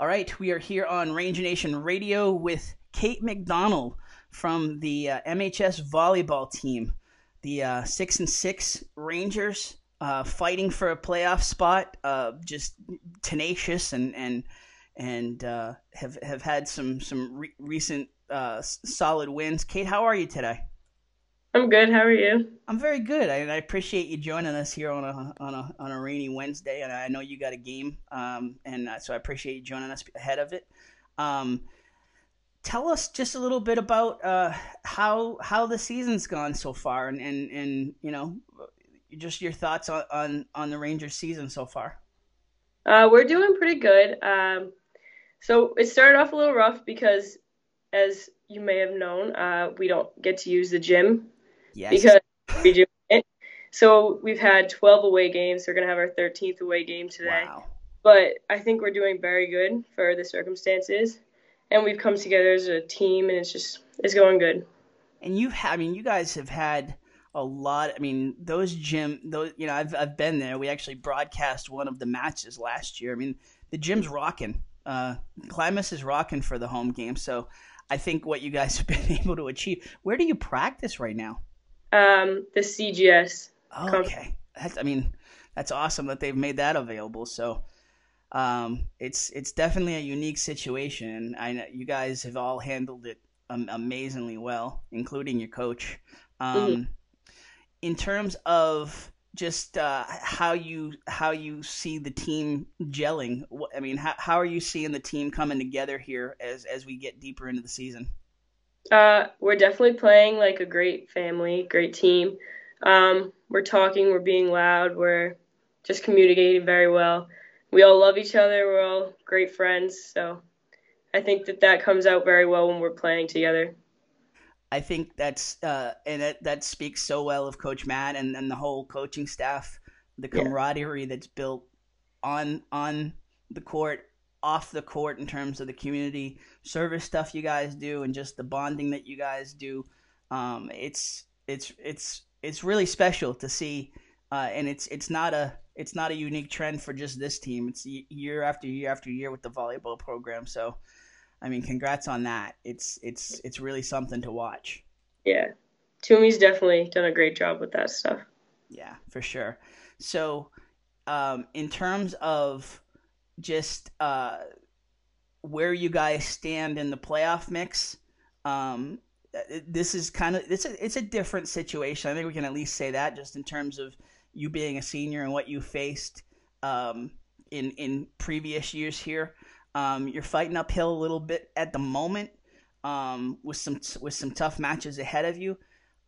All right, we are here on Ranger Nation Radio with Kate McDonnell from the uh, MHS volleyball team, the uh, six and six Rangers, uh, fighting for a playoff spot. Uh, just tenacious and and and uh, have have had some some re- recent uh, solid wins. Kate, how are you today? I'm good. How are you? I'm very good. I, I, appreciate you joining us here on a on a on a rainy Wednesday, and I know you got a game, um, and uh, so I appreciate you joining us ahead of it. Um, tell us just a little bit about uh, how how the season's gone so far, and and, and you know, just your thoughts on, on on the Rangers season so far. Uh, we're doing pretty good. Um, so it started off a little rough because, as you may have known, uh, we don't get to use the gym Yes. because we do it. So we've had 12 away games. We're going to have our 13th away game today. Wow. But I think we're doing very good for the circumstances. And we've come together as a team, and it's just, it's going good. And you've had, I mean, you guys have had a lot. I mean, those gym, those, you know, I've, I've been there. We actually broadcast one of the matches last year. I mean, the gym's rocking. Uh, Klimas is rocking for the home game. So I think what you guys have been able to achieve. Where do you practice right now? Um, the CGS. Oh, okay. That's, I mean, that's awesome that they've made that available. So, um, it's it's definitely a unique situation. I know you guys have all handled it um, amazingly well, including your coach. Um, mm-hmm. In terms of just uh, how you how you see the team gelling, I mean, how how are you seeing the team coming together here as as we get deeper into the season? Uh, we're definitely playing like a great family, great team. Um, we're talking, we're being loud, we're just communicating very well. We all love each other. We're all great friends. So I think that that comes out very well when we're playing together. I think that's uh, and it, that speaks so well of Coach Matt and, and the whole coaching staff, the camaraderie yeah. that's built on on the court off the court in terms of the community service stuff you guys do and just the bonding that you guys do. Um, it's it's it's it's really special to see, uh, and it's it's not a it's not a unique trend for just this team. It's year after year after year with the volleyball program. So, I mean, congrats on that. It's it's it's really something to watch. Yeah, Toomey's definitely done a great job with that stuff. Yeah, for sure. So, um, in terms of just uh, where you guys stand in the playoff mix. Um, this is kind of it's a it's a different situation. I think we can at least say that just in terms of you being a senior and what you faced um, in in previous years here. Um, you're fighting uphill a little bit at the moment um, with some with some tough matches ahead of you.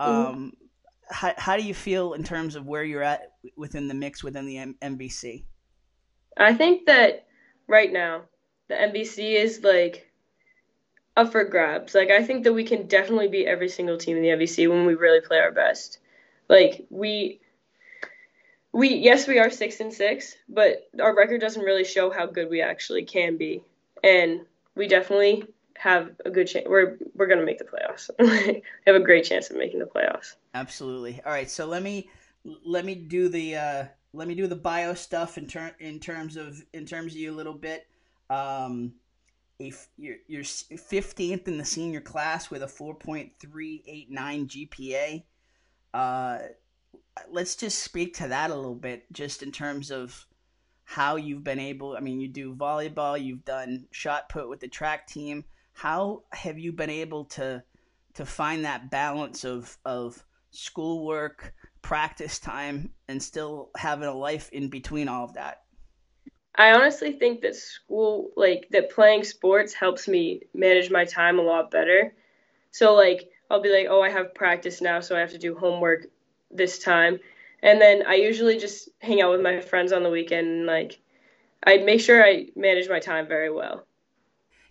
Mm-hmm. Um, how, how do you feel in terms of where you're at within the mix within the M- MVC? I think that right now the MVC is like up for grabs. Like I think that we can definitely beat every single team in the MVC when we really play our best. Like we we yes we are six and six, but our record doesn't really show how good we actually can be, and we definitely have a good chance. We're we're gonna make the playoffs. we have a great chance of making the playoffs. Absolutely. All right, so let me let me do the uh, let me do the bio stuff in ter- in terms of in terms of you a little bit. Um, if you're you're fifteenth in the senior class with a four point three eight nine GPA. Uh, let's just speak to that a little bit, just in terms of how you've been able. I mean, you do volleyball, you've done shot put with the track team. How have you been able to to find that balance of of schoolwork, practice time and still having a life in between all of that? I honestly think that school, like that playing sports helps me manage my time a lot better. So, like, I'll be like, oh, I have practice now, so I have to do homework this time. And then I usually just hang out with my friends on the weekend and, like, I make sure I manage my time very well.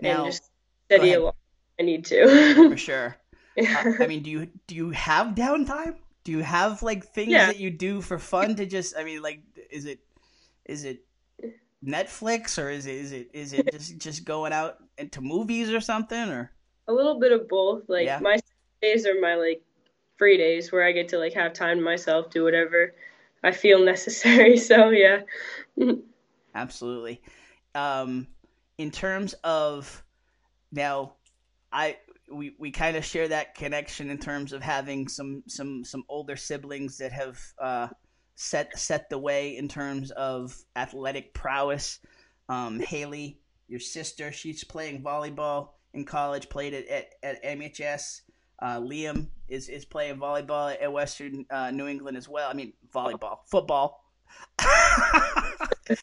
Now, and just study a lot. I need to. For sure. Uh, I mean, do you do you have downtime? Do you have like things yeah. that you do for fun to just i mean like is it is it netflix or is it is it is it just just going out into movies or something or a little bit of both like yeah. my days are my like free days where i get to like have time to myself do whatever i feel necessary so yeah absolutely um in terms of now, I we, we kind of share that connection in terms of having some some some older siblings that have uh, set set the way in terms of athletic prowess. Um, Haley, your sister, she's playing volleyball in college, played it at, at MHS. Uh, Liam is, is playing volleyball at Western uh, New England as well. I mean, volleyball, football.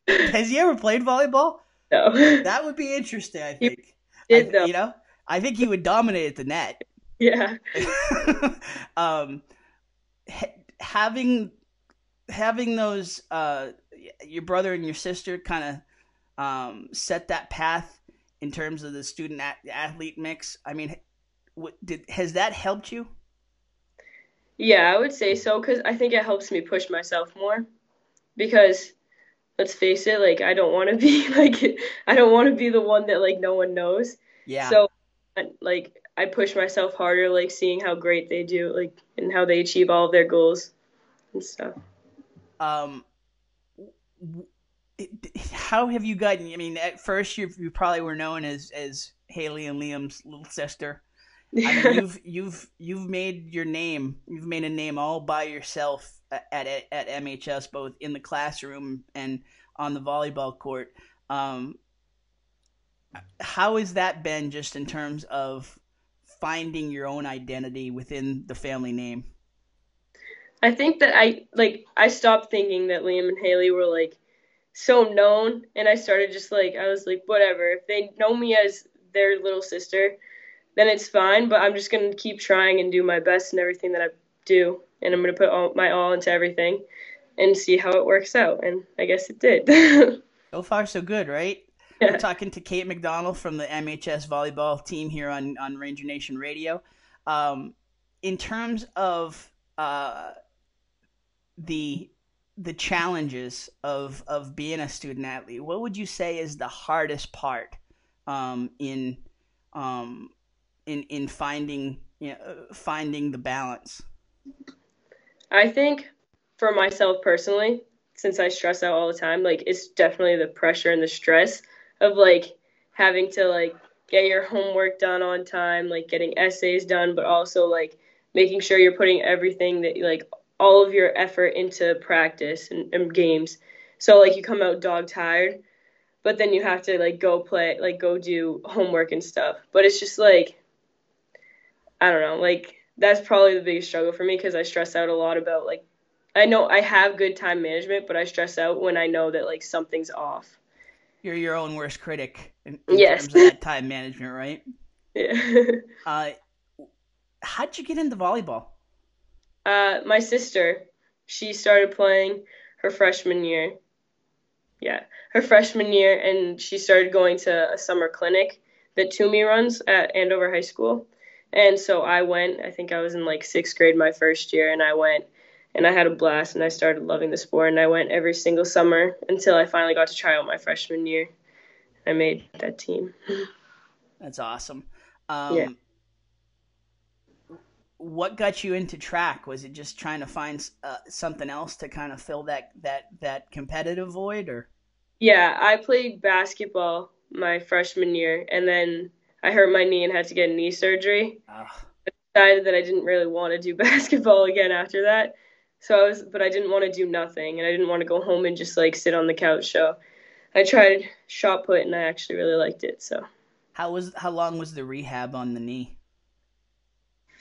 Has he ever played volleyball? No. That would be interesting. I think. Did I- you know, I think he would dominate at the net. Yeah. um, ha- having having those uh, your brother and your sister kind of um, set that path in terms of the student a- athlete mix. I mean, what, did has that helped you? Yeah, I would say so because I think it helps me push myself more. Because let's face it, like I don't want to be like I don't want to be the one that like no one knows. Yeah. So like I push myself harder, like seeing how great they do, like and how they achieve all of their goals and stuff. um, how have you gotten? I mean, at first you you probably were known as as Haley and Liam's little sister. I mean, you've you've you've made your name. You've made a name all by yourself at at, at MHS, both in the classroom and on the volleyball court. Um, how has that been, just in terms of finding your own identity within the family name? I think that I like I stopped thinking that Liam and Haley were like so known and I started just like I was like whatever if they know me as their little sister then it's fine but I'm just going to keep trying and do my best in everything that I do and I'm going to put all my all into everything and see how it works out and I guess it did. So far, so good, right? We're talking to Kate McDonnell from the MHS volleyball team here on, on Ranger Nation Radio. Um, in terms of uh, the the challenges of of being a student athlete, what would you say is the hardest part um, in um, in in finding you know, finding the balance? I think for myself personally, since I stress out all the time, like it's definitely the pressure and the stress of like having to like get your homework done on time, like getting essays done, but also like making sure you're putting everything that like all of your effort into practice and, and games. So like you come out dog tired, but then you have to like go play, like go do homework and stuff. But it's just like I don't know, like that's probably the biggest struggle for me because I stress out a lot about like I know I have good time management, but I stress out when I know that like something's off. You're your own worst critic in, in Yes. terms of that time management, right? Yeah. Uh, how'd you get into volleyball? uh, my sister, she started playing her freshman year. Yeah, her freshman year, and she started going to a summer clinic that Toomey runs at Andover High School. And so I went. I think I was in like sixth grade my first year, and I went, and I had a blast, and I started loving the sport, and I went every single summer until I finally got to try out my freshman year. I made that team. That's awesome. Um, Yeah. What got you into track? Was it just trying to find uh, something else to kind of fill that that that competitive void, or Yeah, I played basketball my freshman year, and then I hurt my knee and had to get knee surgery. uh, Decided that I didn't really want to do basketball again after that. So I was, but I didn't want to do nothing, and I didn't want to go home and just like sit on the couch. So I tried shot put, and I actually really liked it. So how was how long was the rehab on the knee?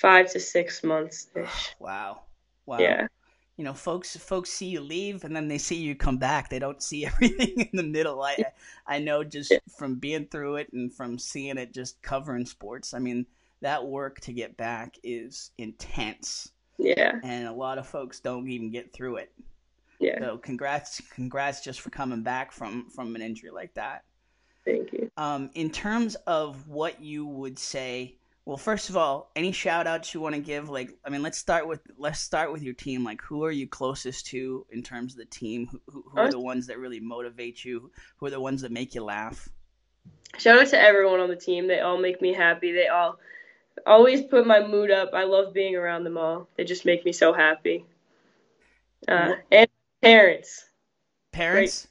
five to six months ish. Wow, wow. Yeah, You know, folks folks see you leave and then they see you come back. They don't see everything in the middle. I I know just from being through it and from seeing it just covering sports. I mean, that work to get back is intense. Yeah, and a lot of folks don't even get through it. yeah. So congrats, congrats just for coming back from from an injury like that. Thank you. Um, in terms of what you would say, well, first of all, any shout outs you want to give? Like, I mean, let's start with let's start with your team. Like, who are you closest to in terms of the team? Who, who, who are the ones that really motivate you? Who are the ones that make you laugh? Shout out to everyone on the team. They all make me happy. They all always put my mood up. I love being around them all. They just make me so happy. Uh, and parents. Parents.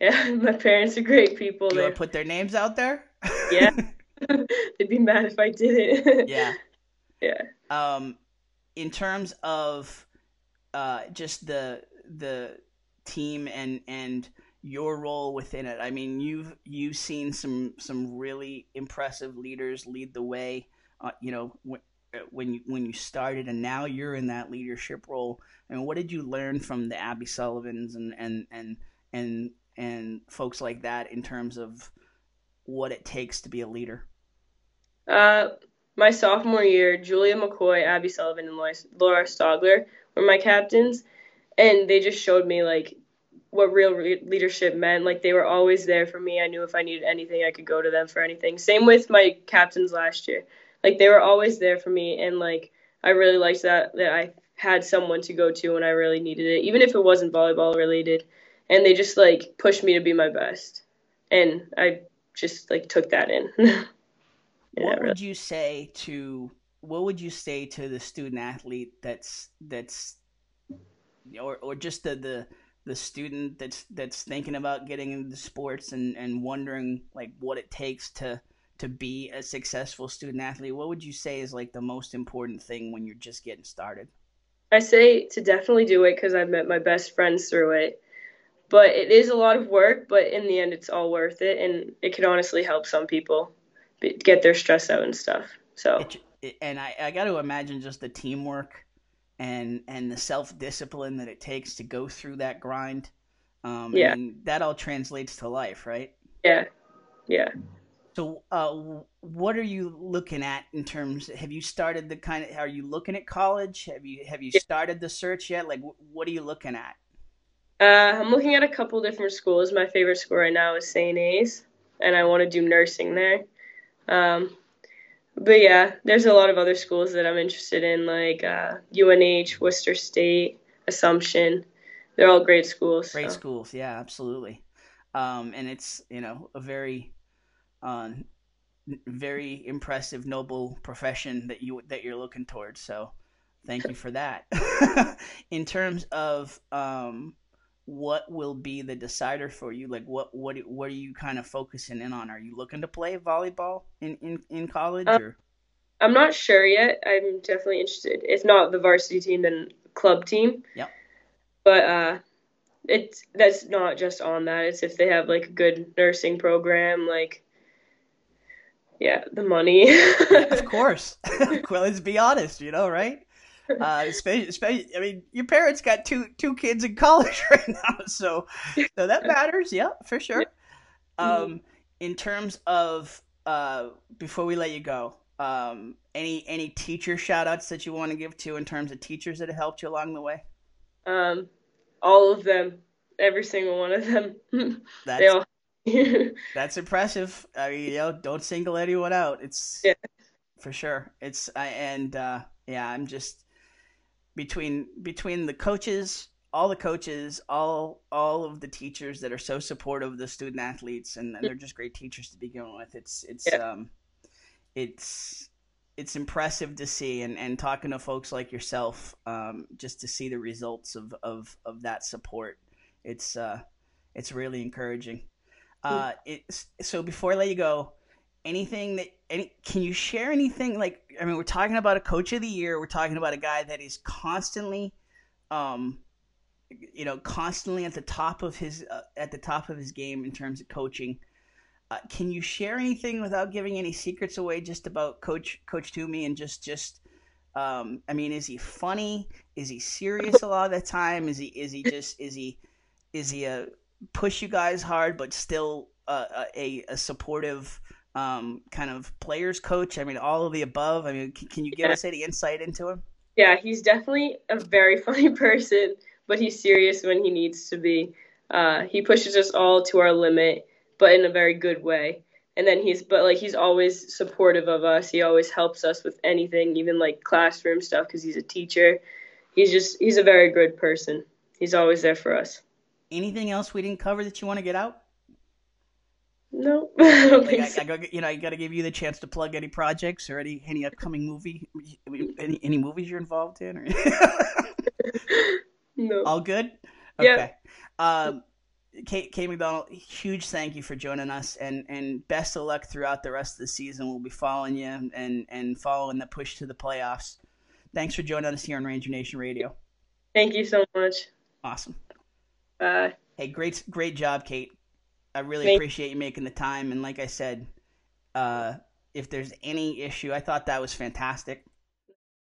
Yeah, my parents are great people. You They want to put their names out there? Yeah. they'd be mad if I didn't. yeah. Yeah. Um, in terms of uh, just the the team and and your role within it. I mean, you've you've seen some some really impressive leaders lead the way. Uh, you know, when, when you when you started, and now you're in that leadership role. and what did you learn from the Abby Sullivans and and and and and folks like that in terms of what it takes to be a leader? Uh, my sophomore year, Julia McCoy, Abby Sullivan, and Laura Stogler were my captains, and they just showed me like what real re- leadership meant. Like they were always there for me. I knew if I needed anything, I could go to them for anything. Same with my captains last year. Like they were always there for me, and like I really liked that that I had someone to go to when I really needed it, even if it wasn't volleyball related. And they just like pushed me to be my best, and I just like took that in. what would you say to what would you say to the student athlete that's that's or or just the the the student that's that's thinking about getting into sports and and wondering like what it takes to to be a successful student athlete what would you say is like the most important thing when you're just getting started i say to definitely do it because i've met my best friends through it but it is a lot of work but in the end it's all worth it and it can honestly help some people get their stress out and stuff so it, it, and i i got to imagine just the teamwork and and the self discipline that it takes to go through that grind. Um, yeah, and that all translates to life, right? Yeah, yeah. So, uh, what are you looking at in terms? Have you started the kind of? Are you looking at college? Have you have you started the search yet? Like, what are you looking at? Uh, I'm looking at a couple different schools. My favorite school right now is St. A's, and I want to do nursing there. Um, but yeah, there's a lot of other schools that I'm interested in, like uh, UNH, Worcester State, Assumption. They're all great schools. Great so. schools, yeah, absolutely. Um, and it's you know a very, uh, very impressive, noble profession that you that you're looking towards. So, thank you for that. in terms of um, what will be the decider for you? Like what what what are you kind of focusing in on? Are you looking to play volleyball in in, in college um. I'm not sure yet. I'm definitely interested. If not the varsity team, then club team. Yep. But uh, it's that's not just on that. It's if they have like a good nursing program, like yeah, the money. yeah, of course. well, let's be honest, you know, right? Uh, especially, especially, I mean, your parents got two two kids in college right now, so so that matters. Yeah, for sure. Mm-hmm. Um, in terms of uh, before we let you go, um, any any teacher shout outs that you want to give to in terms of teachers that have helped you along the way? Um, all of them, every single one of them. That's, all... that's impressive. I mean, you know, don't single anyone out. It's yeah. for sure. It's I and uh, yeah, I'm just between between the coaches, all the coaches, all all of the teachers that are so supportive of the student athletes, and, and they're just great teachers to begin with. It's it's yeah. um, it's it's impressive to see, and, and talking to folks like yourself, um, just to see the results of, of, of that support. It's uh, it's really encouraging. Uh, it's, so before I let you go, anything that any can you share anything like I mean we're talking about a coach of the year. We're talking about a guy that is constantly um you know constantly at the top of his uh, at the top of his game in terms of coaching. Uh, can you share anything without giving any secrets away just about coach coach Toomey and just just um I mean is he funny? Is he serious a lot of the time? Is he is he just is he is he a push you guys hard but still uh, a a supportive um, kind of players coach? I mean, all of the above. I mean, can, can you give yeah. us any insight into him? Yeah, he's definitely a very funny person, but he's serious when he needs to be. Uh, he pushes us all to our limit, but in a very good way. And then he's, but like he's always supportive of us. He always helps us with anything, even like classroom stuff, because he's a teacher. He's just, he's a very good person. He's always there for us. Anything else we didn't cover that you want to get out? No, I don't like think I, so. I you know, I got to give you the chance to plug any projects or any any upcoming movie, any any movies you're involved in. Or... no. All good. Okay. Yeah. Um, Kate, Kate McDonnell, huge thank you for joining us, and, and best of luck throughout the rest of the season. We'll be following you and, and following the push to the playoffs. Thanks for joining us here on Ranger Nation Radio. Thank you so much. Awesome. Bye. Hey, great great job, Kate. I really appreciate you making the time. And like I said, uh, if there's any issue, I thought that was fantastic.